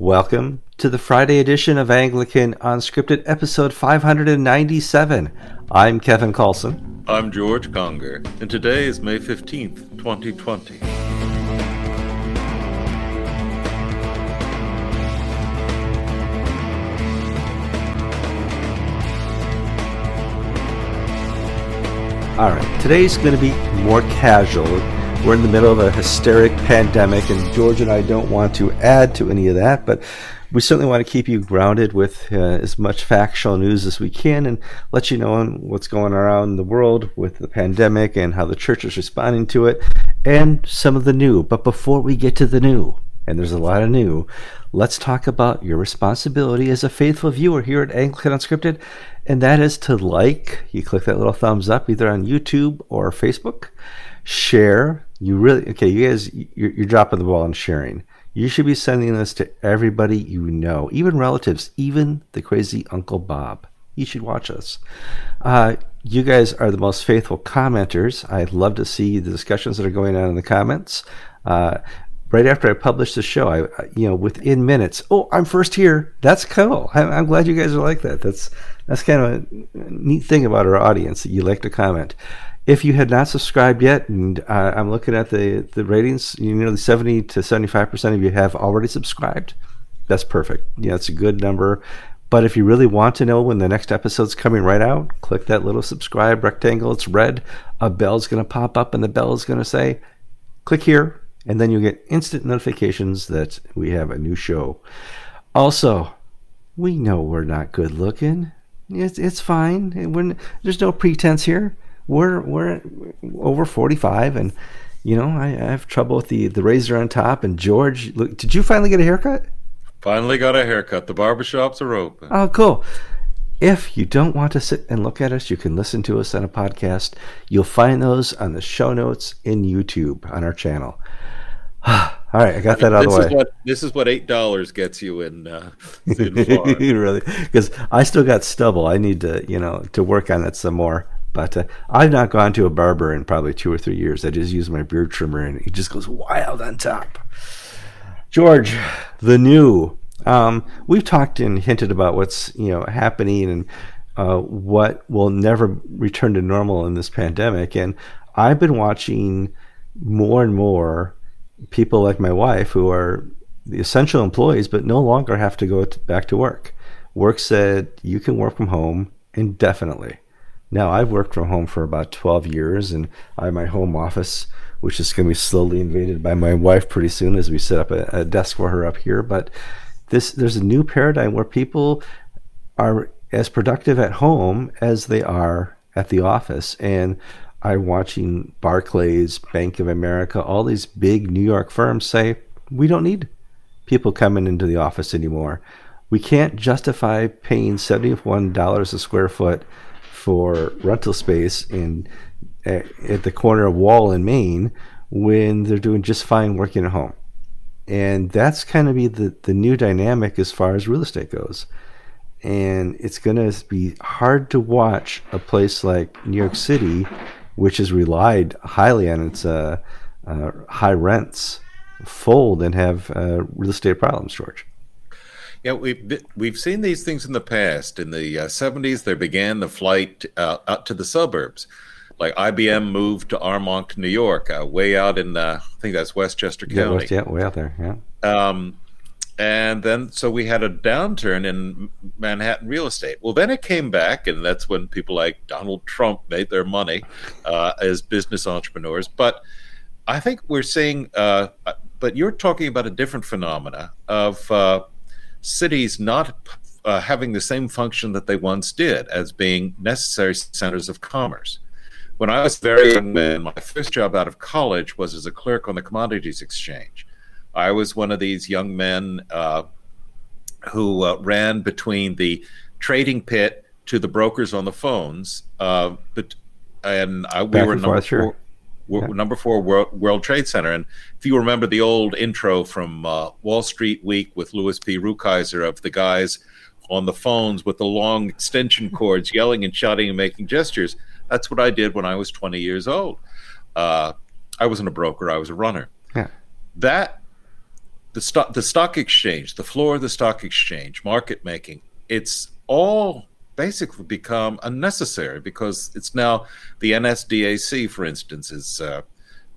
Welcome to the Friday edition of Anglican Unscripted, episode 597. I'm Kevin Carlson. I'm George Conger, and today is May 15th, 2020. All right, today's going to be more casual. We're in the middle of a hysteric pandemic, and George and I don't want to add to any of that, but we certainly want to keep you grounded with uh, as much factual news as we can and let you know what's going around the world with the pandemic and how the church is responding to it and some of the new. But before we get to the new, and there's a lot of new, let's talk about your responsibility as a faithful viewer here at Anglican Unscripted, and that is to like, you click that little thumbs up either on YouTube or Facebook, share. You really, okay, you guys, you're, you're dropping the ball on sharing. You should be sending this to everybody you know, even relatives, even the crazy Uncle Bob. You should watch us. Uh, you guys are the most faithful commenters. I'd love to see the discussions that are going on in the comments. Uh, right after I published the show, I, you know, within minutes, oh, I'm first here. That's cool. I'm, I'm, glad you guys are like that. That's that's kind of a neat thing about our audience that you like to comment. If you had not subscribed yet, and uh, I'm looking at the the ratings, you know, 70 to 75 percent of you have already subscribed. That's perfect. Yeah, it's a good number. But if you really want to know when the next episode's coming right out, click that little subscribe rectangle. It's red. A bell's going to pop up, and the bell is going to say, click here, and then you'll get instant notifications that we have a new show. Also, we know we're not good looking. It's it's fine. We're, there's no pretense here. We're we're over 45, and you know I, I have trouble with the the razor on top. And George, look, did you finally get a haircut? Finally got a haircut. The barbershops are open. Oh, cool. If you don't want to sit and look at us, you can listen to us on a podcast. You'll find those on the show notes in YouTube on our channel. All right, I got that out of the way. Is what, this is what eight dollars gets you in. Uh, in really, because I still got stubble. I need to, you know, to work on it some more. But uh, I've not gone to a barber in probably two or three years. I just use my beard trimmer, and it just goes wild on top. George, the new. Um, we've talked and hinted about what's you know happening and uh, what will never return to normal in this pandemic, and I've been watching more and more people like my wife who are the essential employees but no longer have to go back to work. Work said you can work from home indefinitely. Now, I've worked from home for about 12 years and I have my home office, which is going to be slowly invaded by my wife pretty soon as we set up a, a desk for her up here. But this there's a new paradigm where people are as productive at home as they are at the office. And I'm watching Barclays, Bank of America, all these big New York firms say, we don't need people coming into the office anymore. We can't justify paying $71 a square foot for rental space in at the corner of Wall and Main when they're doing just fine working at home. And that's kind of be the, the new dynamic as far as real estate goes. And it's going to be hard to watch a place like New York City which has relied highly on its uh, uh, high rents, fold and have uh, real estate problems, George. Yeah, we've we've seen these things in the past. In the uh, '70s, there began the flight uh, out to the suburbs. Like IBM moved to Armonk, New York, uh, way out in I think that's Westchester County. Yeah, West, yeah, way out there. Yeah. Um, and then so we had a downturn in Manhattan real estate. Well, then it came back, and that's when people like Donald Trump made their money uh, as business entrepreneurs. But I think we're seeing, uh, but you're talking about a different phenomena of uh, cities not uh, having the same function that they once did as being necessary centers of commerce. When I was very young man, my first job out of college was as a clerk on the commodities exchange I was one of these young men uh, who uh, ran between the trading pit to the brokers on the phones. Uh, but and I, we were number four, yeah. number four World, World, Trade Center. And if you remember the old intro from uh, Wall Street Week with Louis P. Rukeyser of the guys on the phones with the long extension cords, yelling and shouting and making gestures, that's what I did when I was 20 years old. Uh, I wasn't a broker; I was a runner. Yeah. That the stock the stock exchange, the floor of the stock exchange, market making, it's all basically become unnecessary because it's now the NASDAQ, for instance, is uh,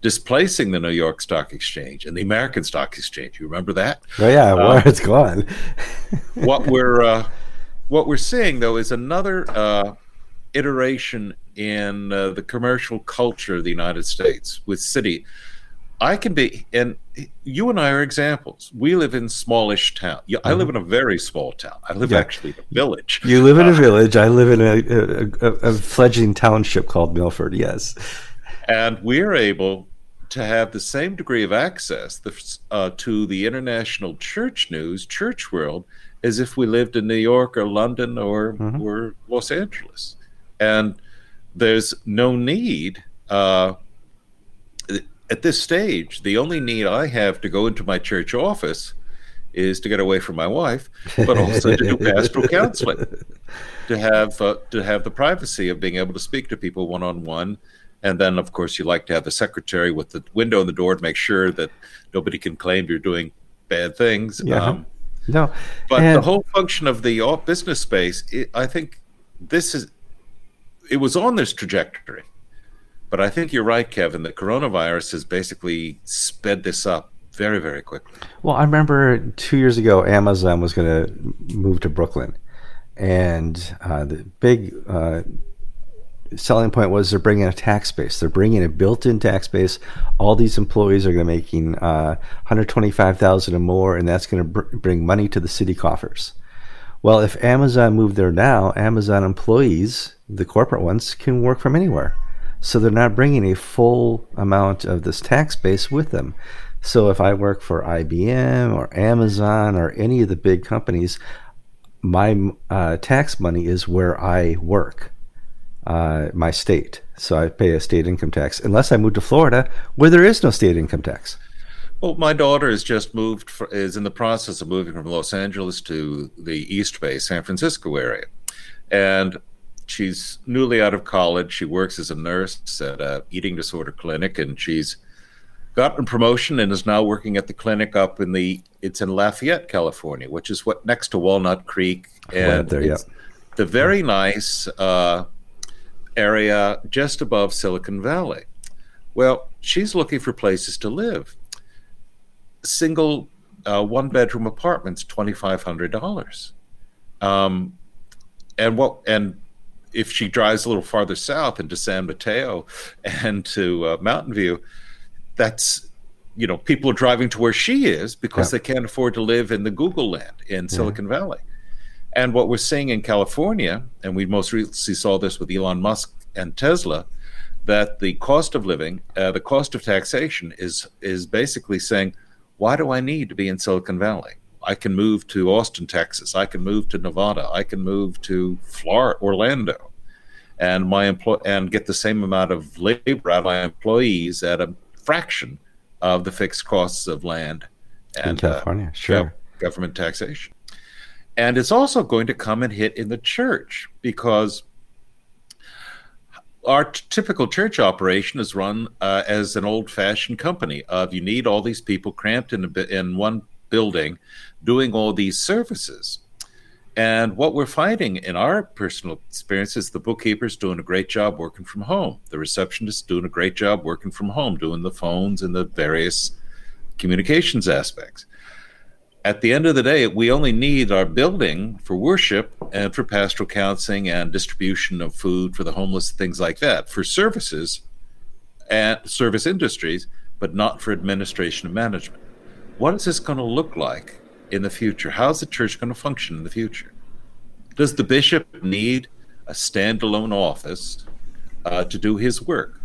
displacing the New York Stock Exchange and the American Stock Exchange. You remember that? Oh yeah, uh, well, it's gone. what we're uh, what we're seeing though is another uh, iteration in uh, the commercial culture of the United States with city. I can be, and you and I are examples. We live in smallish town. I mm-hmm. live in a very small town. I live yeah. actually in a village. You live in a uh, village. I live in a, a, a, fledgling township called Milford. Yes, and we're able to have the same degree of access uh, to the international church news, church world, as if we lived in New York or London or, mm-hmm. or Los Angeles. And there's no need. Uh, at this stage, the only need I have to go into my church office is to get away from my wife, but also to do pastoral counseling, to have uh, to have the privacy of being able to speak to people one on one and then, of course, you like to have a secretary with the window in the door to make sure that nobody can claim you're doing bad things. Yeah. Um, no, but and... the whole function of the business space, it, I think this is, it was on this trajectory. But I think you're right, Kevin. that coronavirus has basically sped this up very, very quickly. Well, I remember two years ago, Amazon was going to move to Brooklyn, and uh, the big uh, selling point was they're bringing a tax base. They're bringing a built-in tax base. All these employees are going to making uh, 125,000 or more, and that's going to br- bring money to the city coffers. Well, if Amazon moved there now, Amazon employees, the corporate ones, can work from anywhere. So they're not bringing a full amount of this tax base with them. So if I work for IBM or Amazon or any of the big companies, my uh, tax money is where I work uh, my state. So I pay a state income tax, unless I move to Florida, where there is no state income tax. Well, my daughter has just moved, for, is in the process of moving from Los Angeles to the East Bay, San Francisco area. And she's newly out of college. She works as a nurse at a eating disorder clinic, and she's gotten promotion and is now working at the clinic up in the, it's in Lafayette, California, which is what next to Walnut Creek. And there, yeah. the very nice, uh, area just above Silicon Valley. Well, she's looking for places to live. Single uh, one bedroom apartments, twenty five hundred dollars. Um, and what and if she drives a little farther south into San Mateo and to uh, Mountain View, that's you know people are driving to where she is because yeah. they can't afford to live in the Google land in Silicon yeah. Valley. And what we're seeing in California, and we most recently saw this with Elon Musk and Tesla, that the cost of living, uh, the cost of taxation is is basically saying, why do I need to be in Silicon Valley? I can move to Austin, Texas. I can move to Nevada. I can move to Florida, Orlando, and my employ and get the same amount of labor out of my employees at a fraction of the fixed costs of land and in uh, California, uh, sure, government taxation. And it's also going to come and hit in the church because our t- typical church operation is run uh, as an old-fashioned company of you need all these people cramped in a bi- in one building doing all these services. And what we're finding in our personal experience is the bookkeeper's doing a great job working from home. The receptionist doing a great job working from home doing the phones and the various communications aspects. At the end of the day, we only need our building for worship and for pastoral counseling and distribution of food for the homeless, things like that, for services and service industries, but not for administration and management. What is this going to look like in the future? How is the church going to function in the future? Does the bishop need a standalone office uh, to do his work?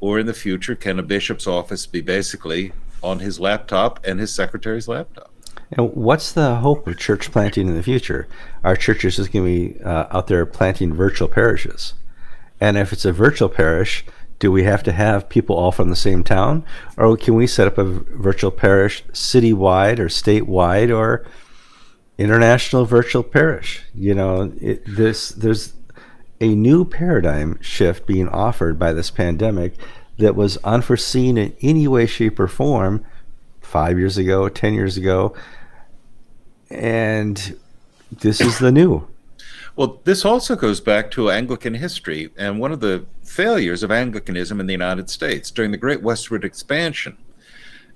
Or in the future, can a bishop's office be basically on his laptop and his secretary's laptop? And what's the hope of church planting in the future? Our churches is just going to be uh, out there planting virtual parishes. And if it's a virtual parish, do we have to have people all from the same town? Or can we set up a virtual parish citywide or statewide or international virtual parish? You know, it, this, there's a new paradigm shift being offered by this pandemic that was unforeseen in any way, shape, or form five years ago, ten years ago, and this is the new. Well, this also goes back to Anglican history and one of the failures of Anglicanism in the United States during the Great Westward Expansion.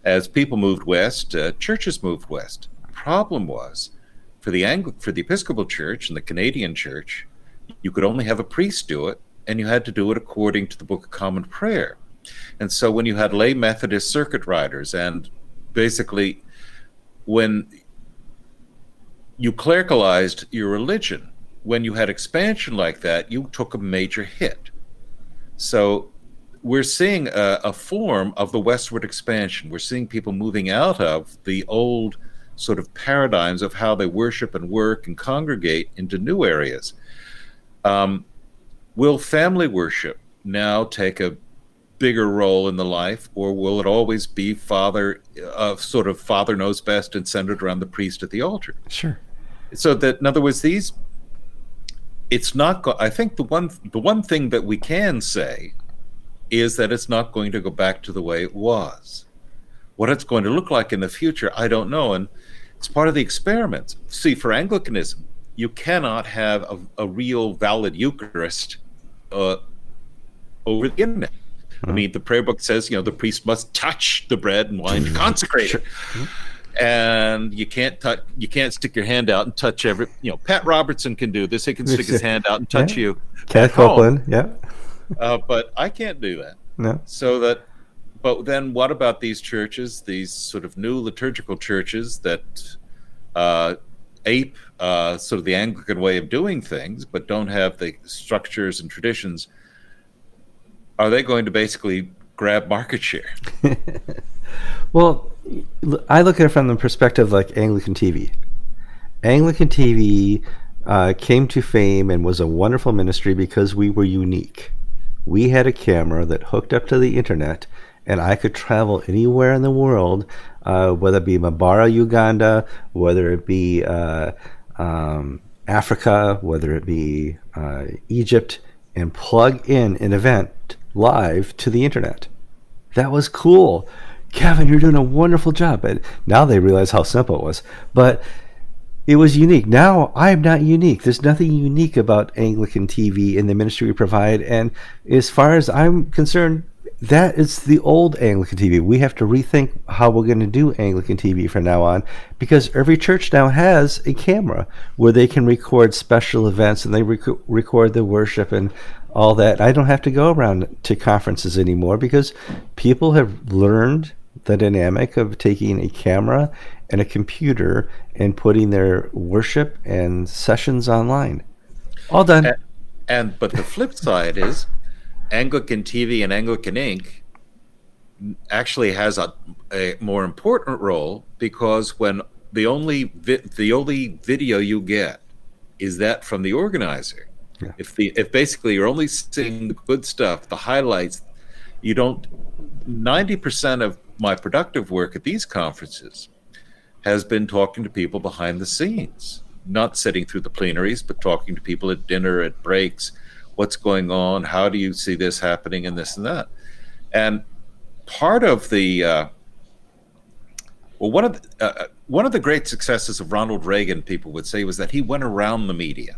As people moved west, uh, churches moved west. The problem was for the Angl- for the Episcopal Church and the Canadian Church, you could only have a priest do it, and you had to do it according to the Book of Common Prayer. And so when you had lay Methodist circuit riders, and basically when you clericalized your religion, when you had expansion like that, you took a major hit. So we're seeing a, a, form of the westward expansion. We're seeing people moving out of the old sort of paradigms of how they worship and work and congregate into new areas. Um, will family worship now take a bigger role in the life, or will it always be father, uh, sort of father knows best and centered around the priest at the altar? Sure. So that, in other words, these, it's not. Go- I think the one the one thing that we can say is that it's not going to go back to the way it was. What it's going to look like in the future, I don't know, and it's part of the experiment. See, for Anglicanism, you cannot have a, a real valid Eucharist uh, over the internet. I mean, the prayer book says, you know, the priest must touch the bread and wine to consecrate it. And you can't touch, you can't stick your hand out and touch every, you know, Pat Robertson can do this. He can stick his hand out and touch yeah. you. Kenneth Copeland, yeah. Uh, but I can't do that. No. So that, but then what about these churches, these sort of new liturgical churches that uh, ape uh, sort of the Anglican way of doing things, but don't have the structures and traditions? are they going to basically grab market share? well, I look at it from the perspective like Anglican TV. Anglican TV uh, came to fame and was a wonderful ministry because we were unique. We had a camera that hooked up to the internet, and I could travel anywhere in the world, uh, whether it be Mbarara, Uganda, whether it be uh, um, Africa, whether it be uh, Egypt, and plug in an event live to the internet. That was cool. Kevin, you're doing a wonderful job. And now they realize how simple it was. But it was unique. Now I'm not unique. There's nothing unique about Anglican TV and the ministry we provide. And as far as I'm concerned, that is the old Anglican TV. We have to rethink how we're going to do Anglican TV from now on because every church now has a camera where they can record special events and they rec- record the worship and all that. I don't have to go around to conferences anymore because people have learned the dynamic of taking a camera and a computer and putting their worship and sessions online. All done. And, and but the flip side is Anglican TV and Anglican Ink actually has a, a more important role because when the only vi- the only video you get is that from the organizer yeah. If the if basically you're only seeing the good stuff, the highlights, you don't. Ninety percent of my productive work at these conferences has been talking to people behind the scenes, not sitting through the plenaries, but talking to people at dinner, at breaks. What's going on? How do you see this happening, and this and that? And part of the uh, well, one of the, uh, uh one of the great successes of Ronald Reagan, people would say, was that he went around the media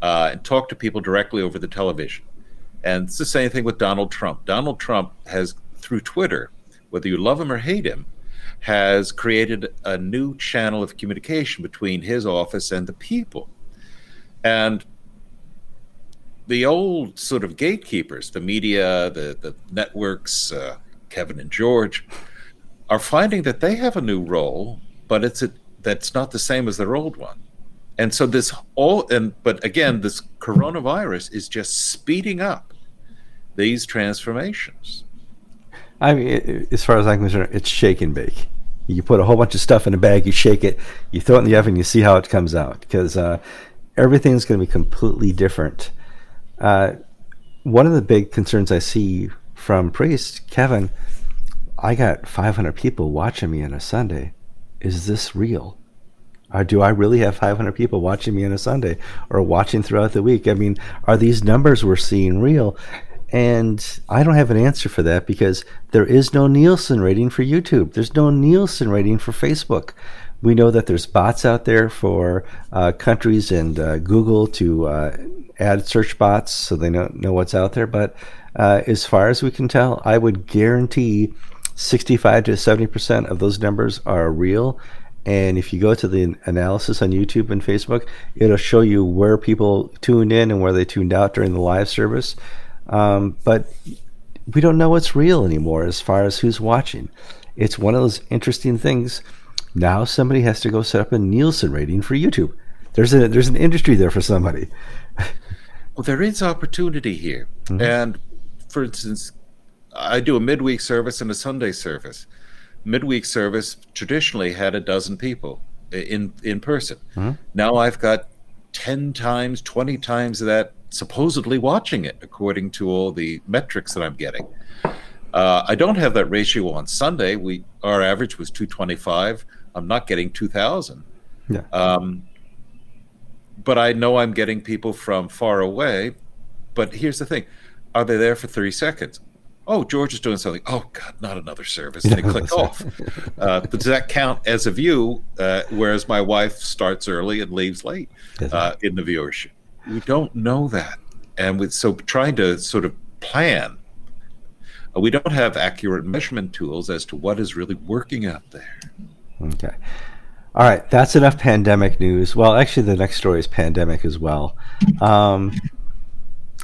uh, and talked to people directly over the television. And it's the same thing with Donald Trump. Donald Trump has, through Twitter, whether you love him or hate him, has created a new channel of communication between his office and the people. And the old sort of gatekeepers, the media, the, the networks, uh, Kevin and George, are finding that they have a new role, but it's a, that's not the same as their old one and so this all and but again this coronavirus is just speeding up these transformations i mean as far as i'm concerned it's shake and bake you put a whole bunch of stuff in a bag you shake it you throw it in the oven you see how it comes out because uh, everything's going to be completely different uh, one of the big concerns i see from priest kevin i got 500 people watching me on a sunday is this real uh, do I really have 500 people watching me on a Sunday or watching throughout the week? I mean, are these numbers we're seeing real? And I don't have an answer for that because there is no Nielsen rating for YouTube. There's no Nielsen rating for Facebook. We know that there's bots out there for uh, countries and uh, Google to uh, add search bots so they know, know what's out there. But uh, as far as we can tell, I would guarantee 65 to 70% of those numbers are real. And if you go to the analysis on YouTube and Facebook, it'll show you where people tuned in and where they tuned out during the live service. Um, but we don't know what's real anymore as far as who's watching. It's one of those interesting things. Now somebody has to go set up a Nielsen rating for YouTube. There's a there's an industry there for somebody. well, there is opportunity here, mm-hmm. and for instance, I do a midweek service and a Sunday service. Midweek service traditionally had a dozen people in in person. Mm-hmm. Now I've got ten times, twenty times that supposedly watching it, according to all the metrics that I'm getting. Uh, I don't have that ratio on Sunday. We our average was 225. I'm not getting 2,000. Yeah. Um, but I know I'm getting people from far away. But here's the thing: Are they there for 30 seconds? oh, George is doing something. Oh, God, not another service. They click off. Uh, but does that count as a view? Uh, whereas my wife starts early and leaves late uh, in the viewership. We don't know that. And with, so trying to sort of plan, uh, we don't have accurate measurement tools as to what is really working out there. Okay. All right, that's enough pandemic news. Well, actually, the next story is pandemic as well. Um,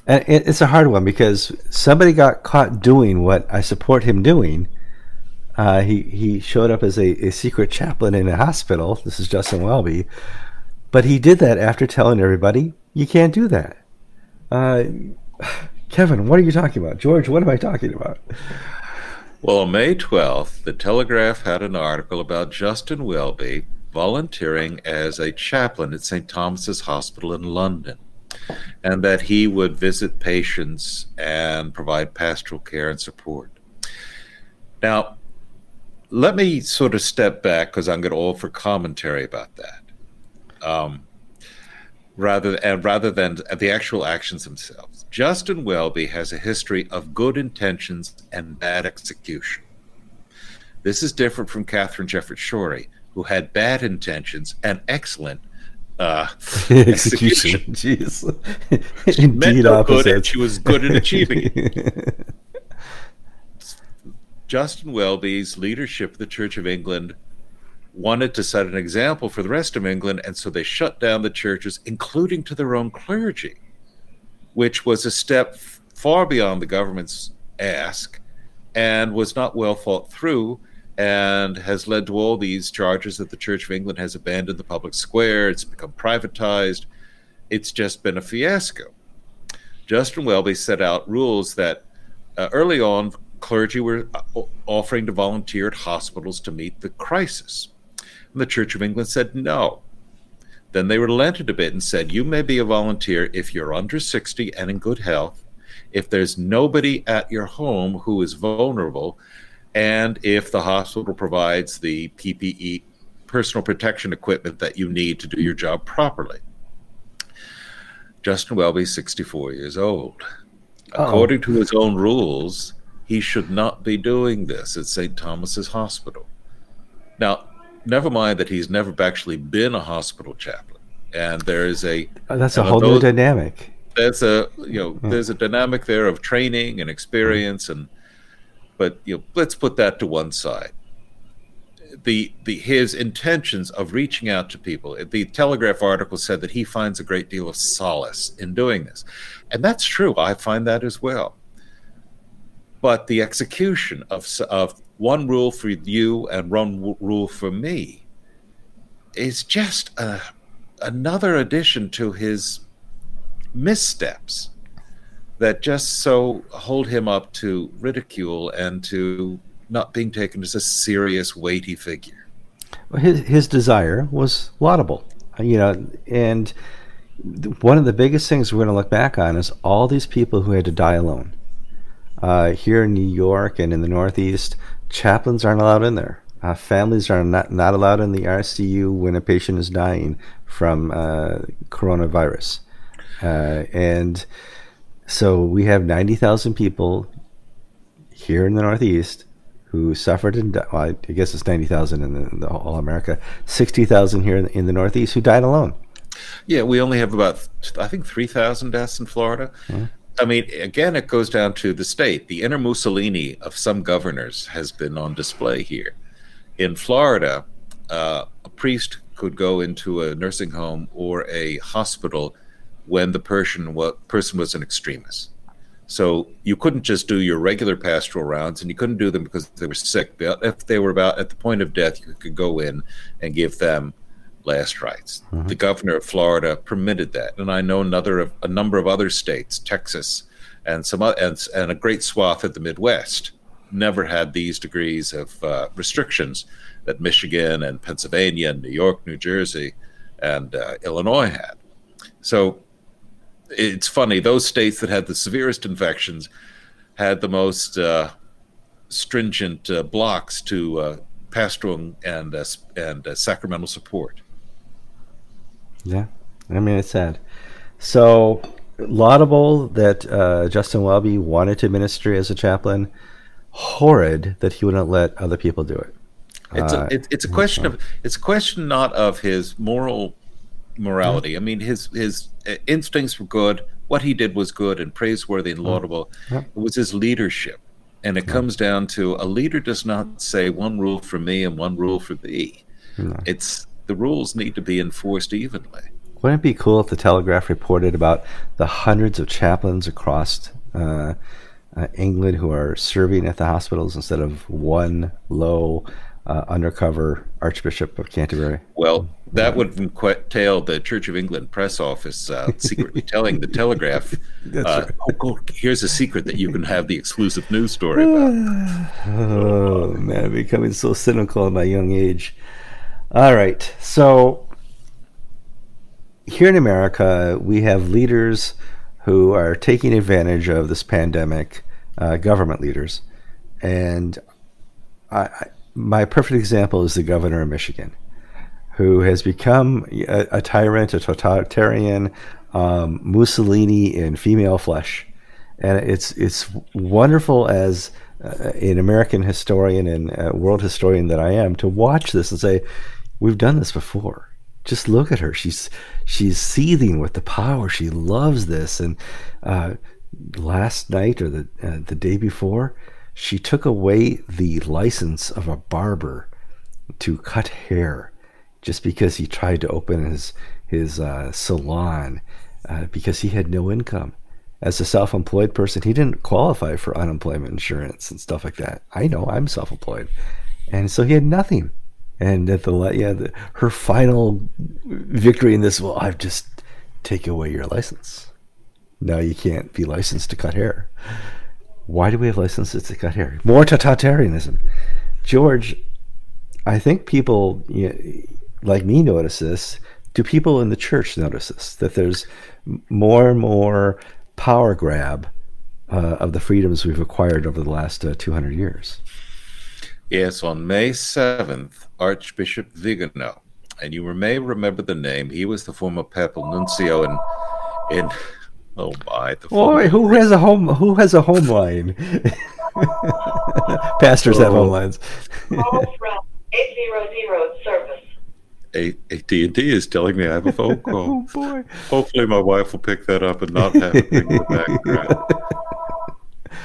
and it's a hard one because somebody got caught doing what I support him doing. Uh, he he showed up as a, a secret chaplain in a hospital. This is Justin Welby, but he did that after telling everybody you can't do that. Uh, Kevin, what are you talking about? George, what am I talking about? Well, on May 12th, the Telegraph had an article about Justin Welby volunteering as a chaplain at St. Thomas's Hospital in London and that he would visit patients and provide pastoral care and support. Now, let me sort of step back because I'm going to offer commentary about that, um, rather and rather than the actual actions themselves. Justin Welby has a history of good intentions and bad execution. This is different from Katharine Jefferts Schori, who had bad intentions and excellent uh, execution. Jeez, indeed no opposite. she was good at achieving it. Justin Welby's leadership of the Church of England wanted to set an example for the rest of England, and so they shut down the churches, including to their own clergy, which was a step far beyond the government's ask and was not well thought through and has led to all these charges that the Church of England has abandoned the public square, it's become privatized. It's just been a fiasco. Justin Welby set out rules that uh, early on clergy were uh, offering to volunteer at hospitals to meet the crisis. And the Church of England said no. Then they relented a bit and said, You may be a volunteer if you're under 60 and in good health, if there's nobody at your home who is vulnerable, and if the hospital provides the PPE personal protection equipment that you need to do your job properly. Justin Welby, 64 years old. Uh-oh. According to his own rules, he should not be doing this at St. Thomas's Hospital. Now, never mind that he's never actually been a hospital chaplain, and there is a oh, that's a whole those, new dynamic. There's a you know hmm. there's a dynamic there of training and experience and but you know, let's put that to one side. The, the his intentions of reaching out to people. The Telegraph article said that he finds a great deal of solace in doing this, and that's true. I find that as well. But the execution of of one rule for you and one rule for me is just a, another addition to his missteps that just so hold him up to ridicule and to not being taken as a serious, weighty figure. Well, his his desire was laudable, you know, and one of the biggest things we're going to look back on is all these people who had to die alone. Uh, here in New York and in the Northeast, chaplains aren't allowed in there. Uh, families are not, not allowed in the ICU when a patient is dying from uh, coronavirus. Uh, and So we have 90,000 people here in the Northeast who suffered and well, I guess it's 90,000 in the, the all America, 60,000 here in, in the Northeast who died alone. Yeah, we only have about, I think, 3,000 deaths in Florida. Mm-hmm. I mean, again, it goes down to the state. The inner Mussolini of some governors has been on display here. In Florida, uh, a priest could go into a nursing home or a hospital when the person was, person was in extremis. So you couldn't just do your regular pastoral rounds, and you couldn't do them because they were sick. But If they were about at the point of death, you could go in and give them last rites. Mm-hmm. The governor of Florida permitted that, and I know another of a number of other states, Texas, and some and, and a great swath of the Midwest, never had these degrees of uh, restrictions that Michigan and Pennsylvania and New York, New Jersey, and uh, Illinois had. So it's funny; those states that had the severest infections had the most uh, stringent uh, blocks to uh, pastoral and uh, and sacramental support. Yeah, I mean it's sad. So laudable that uh, Justin Welby wanted to minister as a chaplain. Horrid that he wouldn't let other people do it. It's a, uh, it, it's a question of it's a question not of his moral morality. I mean, his his uh, instincts were good. What he did was good and praiseworthy and laudable. It was his leadership, and it comes down to a leader does not say one rule for me and one rule for thee. It's the rules need to be enforced evenly. Wouldn't it be cool if the Telegraph reported about the hundreds of chaplains across uh, uh, England who are serving at the hospitals instead of one low uh, undercover Archbishop of Canterbury? Well, that would entail the Church of England press office uh, secretly telling the Telegraph, uh, right. "Oh, here's a secret that you can have the exclusive news story about." oh man, I'm becoming so cynical at my young age. All right. So here in America, we have leaders who are taking advantage of this pandemic, uh, government leaders. And I, I, my perfect example is the governor of Michigan, who has become a, a tyrant, a totalitarian, um, Mussolini in female flesh. And it's, it's wonderful as uh, an American historian and world historian that I am to watch this and say, We've done this before. Just look at her. She's she's seething with the power. She loves this. And uh, last night or the uh, the day before, she took away the license of a barber to cut hair, just because he tried to open his his uh, salon uh, because he had no income. As a self-employed person, he didn't qualify for unemployment insurance and stuff like that. I know I'm self-employed, and so he had nothing and at the yeah, the, her final victory in this, well, I've just take away your license. Now you can't be licensed to cut hair. Why do we have licenses to cut hair? More totalitarianism. George, I think people you know, like me notice this. Do people in the church notice this? That there's more and more power grab uh, of the freedoms we've acquired over the last uh, 200 years. Yes, on May 7th, Archbishop Vigano, and you may remember the name, he was the former papal nuncio in, in oh my. The Boy, who has a home, who has a home line? Pastors oh. have home lines. Call from 800 service. AT&T is telling me I have a phone call. oh boy! Hopefully, my wife will pick that up and not have it in the background.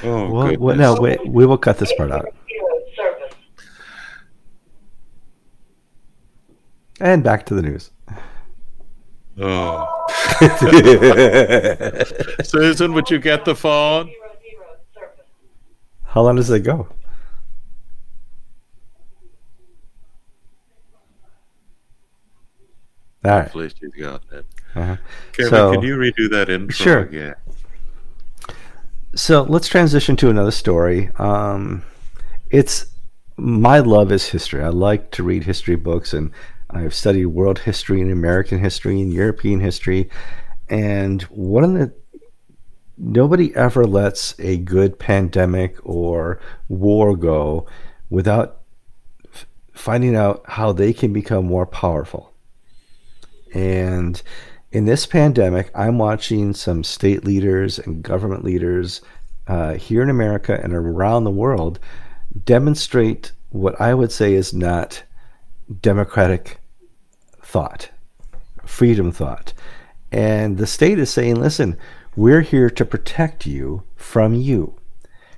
Oh, well, well, no, we, we will cut this part out. And back to the news. Oh. Susan, would you get the phone? How long does it go? All right. Hopefully she's got it. Uh-huh. Kevin, so, can you redo that intro sure. again? So let's transition to another story. Um, it's my love is history. I like to read history books and I've studied world history and American history and European history. And one of the nobody ever lets a good pandemic or war go without f- finding out how they can become more powerful. And in this pandemic, I'm watching some state leaders and government leaders uh, here in America and around the world demonstrate what I would say is not democratic thought, freedom thought. And the state is saying, listen, we're here to protect you from you.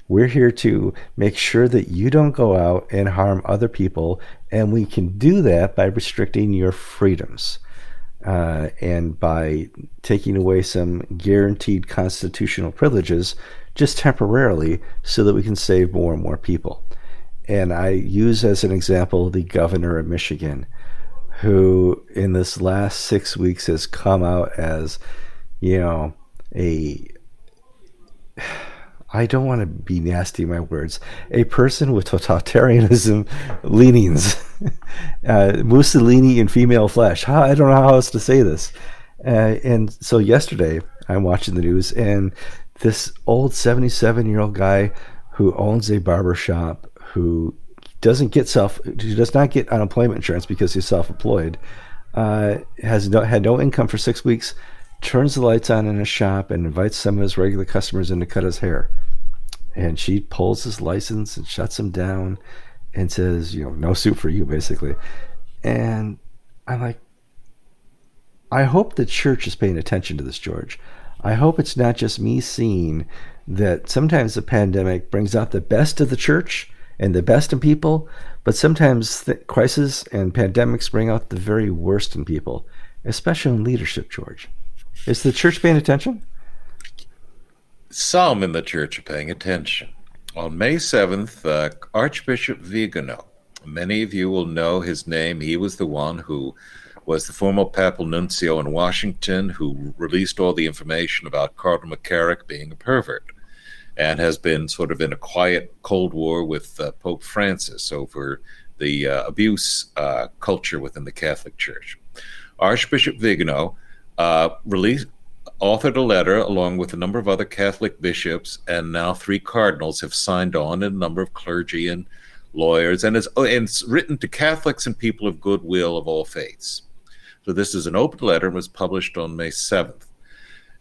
We're here to make sure that you don't go out and harm other people. And we can do that by restricting your freedoms uh, and by taking away some guaranteed constitutional privileges just temporarily so that we can save more and more people. And I use as an example the governor of Michigan, who in this last six weeks has come out as, you know, a I don't want to be nasty in my words, a person with totalitarianism leanings, uh, Mussolini in female flesh. I don't know how else to say this. Uh, and so yesterday, I'm watching the news, and this old 77 year old guy who owns a barber shop who doesn't get self, he does not get unemployment insurance because he's self employed, uh, has no, had no income for six weeks turns the lights on in a shop and invites some of his regular customers in to cut his hair. And she pulls his license and shuts him down and says, you know, no suit for you, basically. And I'm like, I hope the church is paying attention to this, George. I hope it's not just me seeing that sometimes the pandemic brings out the best of the church and the best in people, but sometimes the crises and pandemics bring out the very worst in people, especially in leadership, George. Is the church paying attention? Some in the church are paying attention. On May 7th, uh, Archbishop Vigano, many of you will know his name. He was the one who was the former papal nuncio in Washington who released all the information about Cardinal McCarrick being a pervert and has been sort of in a quiet Cold War with uh, Pope Francis over the uh, abuse uh, culture within the Catholic Church. Archbishop Vigano uh, released, authored a letter along with a number of other Catholic bishops, and now three cardinals have signed on, and a number of clergy and lawyers, and it's, and it's written to Catholics and people of goodwill of all faiths. So this is an open letter and was published on May 7th.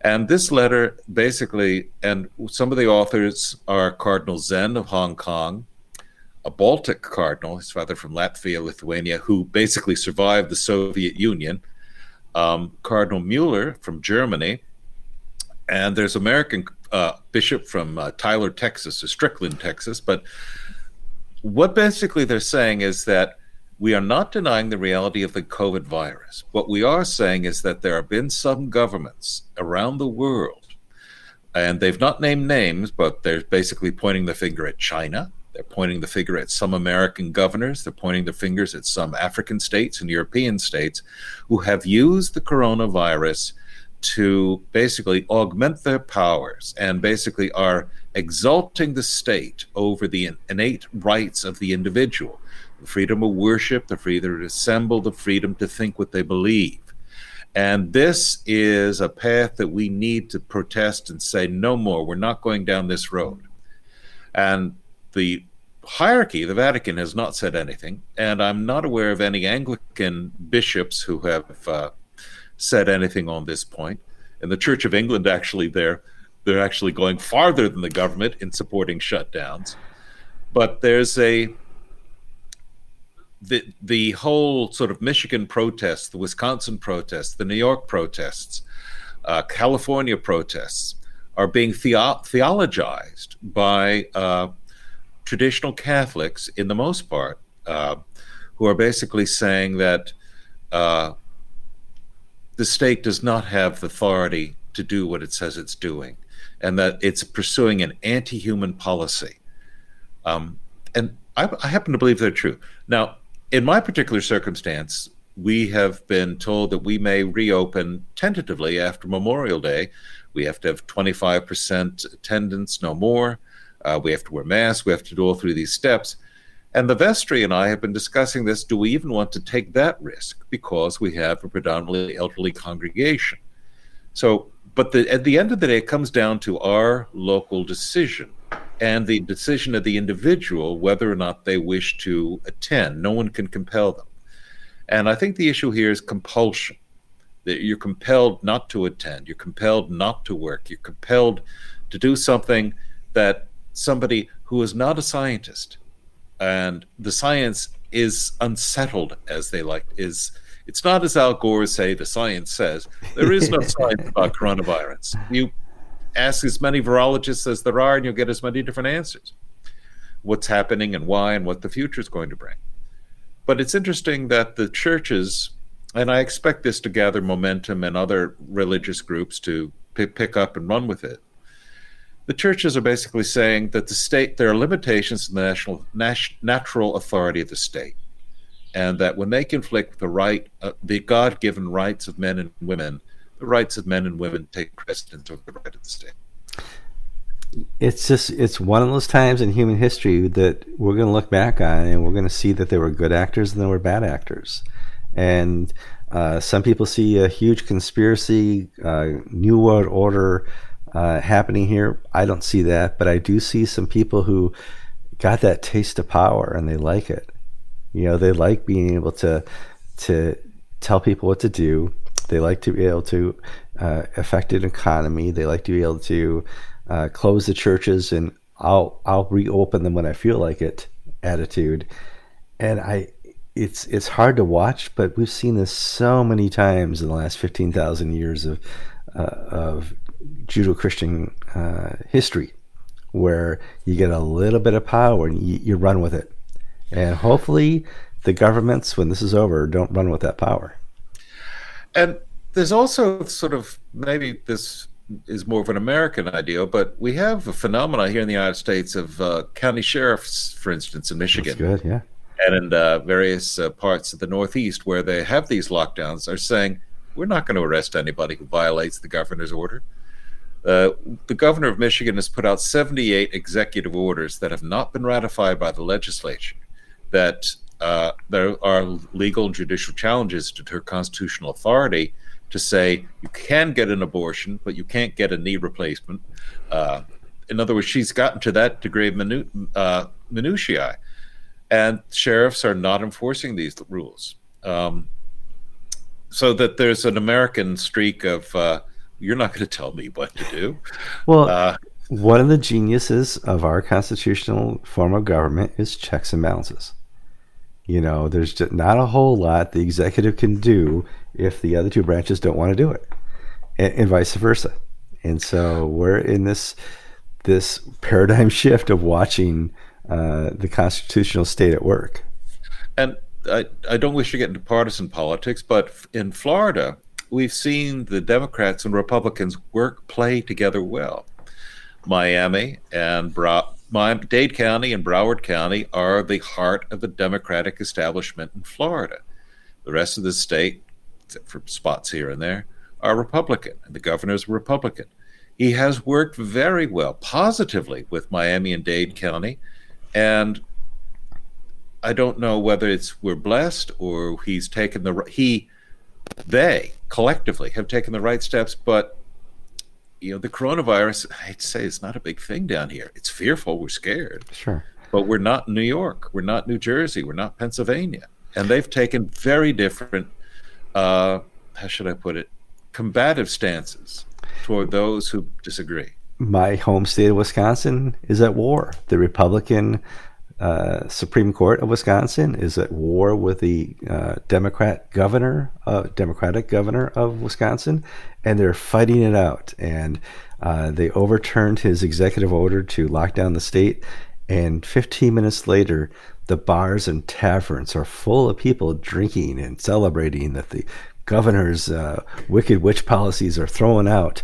And this letter basically, and some of the authors are Cardinal Zen of Hong Kong, a Baltic cardinal, his father from Latvia, Lithuania, who basically survived the Soviet Union, um, Cardinal Mueller from Germany, and there's American uh, bishop from uh, Tyler, Texas, or Strickland, Texas. But what basically they're saying is that we are not denying the reality of the COVID virus. What we are saying is that there have been some governments around the world, and they've not named names, but they're basically pointing the finger at China, they're pointing the finger at some American governors. They're pointing the fingers at some African states and European states who have used the coronavirus to basically augment their powers and basically are exalting the state over the innate rights of the individual freedom of worship, the freedom to assemble, the freedom to think what they believe. And this is a path that we need to protest and say, no more. We're not going down this road. And the hierarchy, the Vatican has not said anything, and I'm not aware of any Anglican bishops who have uh, said anything on this point. And the Church of England actually they're they're actually going farther than the government in supporting shutdowns. But there's a the the whole sort of Michigan protests, the Wisconsin protests, the New York protests, uh, California protests are being theo- theologized by uh, traditional Catholics, in the most part, uh, who are basically saying that uh, the state does not have the authority to do what it says it's doing, and that it's pursuing an anti human policy. Um, and I, I happen to believe they're true. Now, in my particular circumstance, we have been told that we may reopen tentatively after Memorial Day. We have to have 25% attendance, no more. Uh, we have to wear masks. We have to do all through these steps. And the vestry and I have been discussing this. Do we even want to take that risk? Because we have a predominantly elderly congregation. So, but the, at the end of the day, it comes down to our local decision and the decision of the individual whether or not they wish to attend. No one can compel them. And I think the issue here is compulsion. that you're compelled not to attend, you're compelled not to work, you're compelled to do something that somebody who is not a scientist and the science is unsettled as they like is it's not as Al Gore say the science says. There is no science about coronavirus. You ask as many virologists as there are, and you'll get as many different answers. What's happening and why, and what the future is going to bring. But it's interesting that the churches, and I expect this to gather momentum and other religious groups to p- pick up and run with it. The churches are basically saying that the state, there are limitations in the national, nat- natural authority of the state and that when they conflict the right, uh, the God-given rights of men and women, the rights of men and women take precedence over the right of the state. It's just it's one of those times in human history that we're going to look back on and we're going to see that there were good actors and there were bad actors, and uh, some people see a huge conspiracy, uh, new world order uh, happening here. I don't see that, but I do see some people who got that taste of power and they like it you know, they like being able to to tell people what to do. They like to be able to uh, affect an economy. They like to be able to uh, close the churches and I'll I'll reopen them when I feel like it. Attitude, and I it's it's hard to watch, but we've seen this so many times in the last fifteen thousand years of uh, of Judeo-Christian uh, history, where you get a little bit of power and you, you run with it. And hopefully, the governments, when this is over, don't run with that power. And there's also sort of maybe this is more of an American idea, but we have a phenomenon here in the United States of uh, county sheriffs, for instance, in Michigan. That's good, yeah. And in uh, various uh, parts of the Northeast where they have these lockdowns, are saying, we're not going to arrest anybody who violates the governor's order. Uh, the governor of Michigan has put out 78 executive orders that have not been ratified by the legislature that uh, there are legal and judicial challenges to her constitutional authority to say you can get an abortion, but you can't get a knee replacement. Uh, in other words, she's gotten to that degree of minu- uh, minutiae, and sheriffs are not enforcing these rules. Um, so that there's an American streak of uh, you're not going to tell me what to do. Well, uh, one of the geniuses of our constitutional form of government is checks and balances. You know, there's just not a whole lot the executive can do if the other two branches don't want to do it, and, and vice versa. And so we're in this this paradigm shift of watching uh, the constitutional state at work. And I, I don't wish to get into partisan politics, but in Florida, we've seen the Democrats and Republicans work play together well. Miami and Bra- Dade County and Broward County are the heart of the Democratic establishment in Florida. The rest of the state, except for spots here and there, are Republican, and the governor's Republican. He has worked very well, positively, with Miami and Dade County, and I don't know whether it's we're blessed or he's taken the he, they collectively have taken the right steps, but you know, the coronavirus, I'd say it's not a big thing down here. It's fearful. We're scared. Sure. But we're not New York. We're not New Jersey. We're not Pennsylvania. And they've taken very different, uh, how should I put it, combative stances toward those who disagree. My home state of Wisconsin is at war. The Republican uh, Supreme Court of Wisconsin is at war with the uh, Democrat governor, uh, Democratic governor of Wisconsin, and they're fighting it out. And uh, they overturned his executive order to lock down the state. And 15 minutes later, the bars and taverns are full of people drinking and celebrating that the governor's uh, wicked witch policies are thrown out.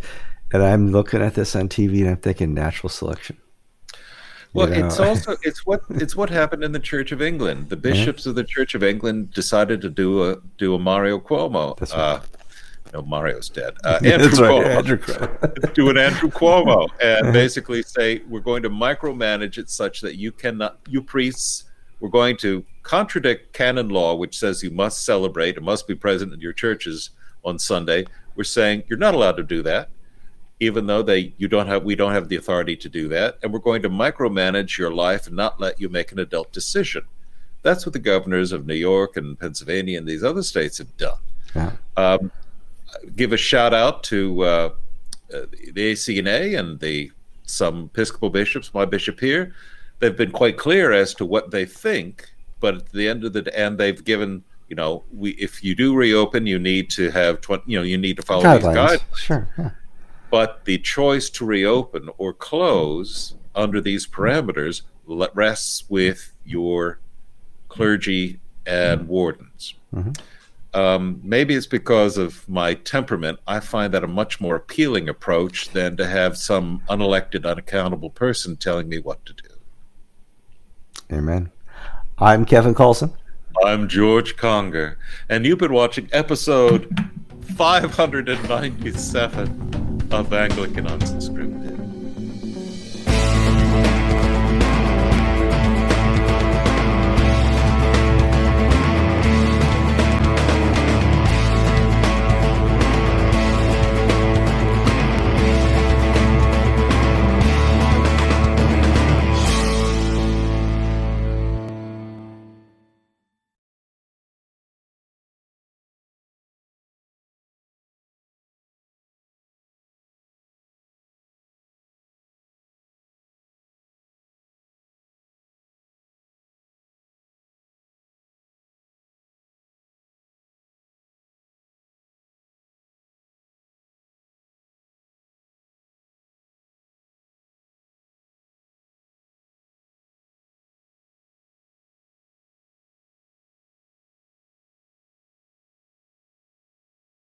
And I'm looking at this on TV and I'm thinking natural selection. Well, you know? it's also it's what it's what happened in the Church of England. The bishops of the Church of England decided to do a do a Mario Cuomo. That's right. Uh, no, Mario's dead. Uh, Andrew That's Cuomo. Right, Andrew Cuomo. do an Andrew Cuomo and uh-huh. basically say we're going to micromanage it such that you cannot, you priests, we're going to contradict canon law, which says you must celebrate and must be present in your churches on Sunday. We're saying you're not allowed to do that even though they you don't have we don't have the authority to do that and we're going to micromanage your life and not let you make an adult decision that's what the governors of new york and pennsylvania and these other states have done yeah. um, give a shout out to uh, uh, the ACNA and the some Episcopal bishops, my bishop here. They've been quite clear as to what they think, but at the end of the day and they've given you know we if you do reopen, you need to have 20, you know you need to follow these guidelines. Sure. Yeah. But the choice to reopen or close under these parameters rests with your clergy and wardens. Mhm. Um, maybe it's because of my temperament. I find that a much more appealing approach than to have some unelected, unaccountable person telling me what to do. Amen. I'm Kevin Kallsen. I'm George Conger, and you've been watching episode 597 of Anglican Unscripted.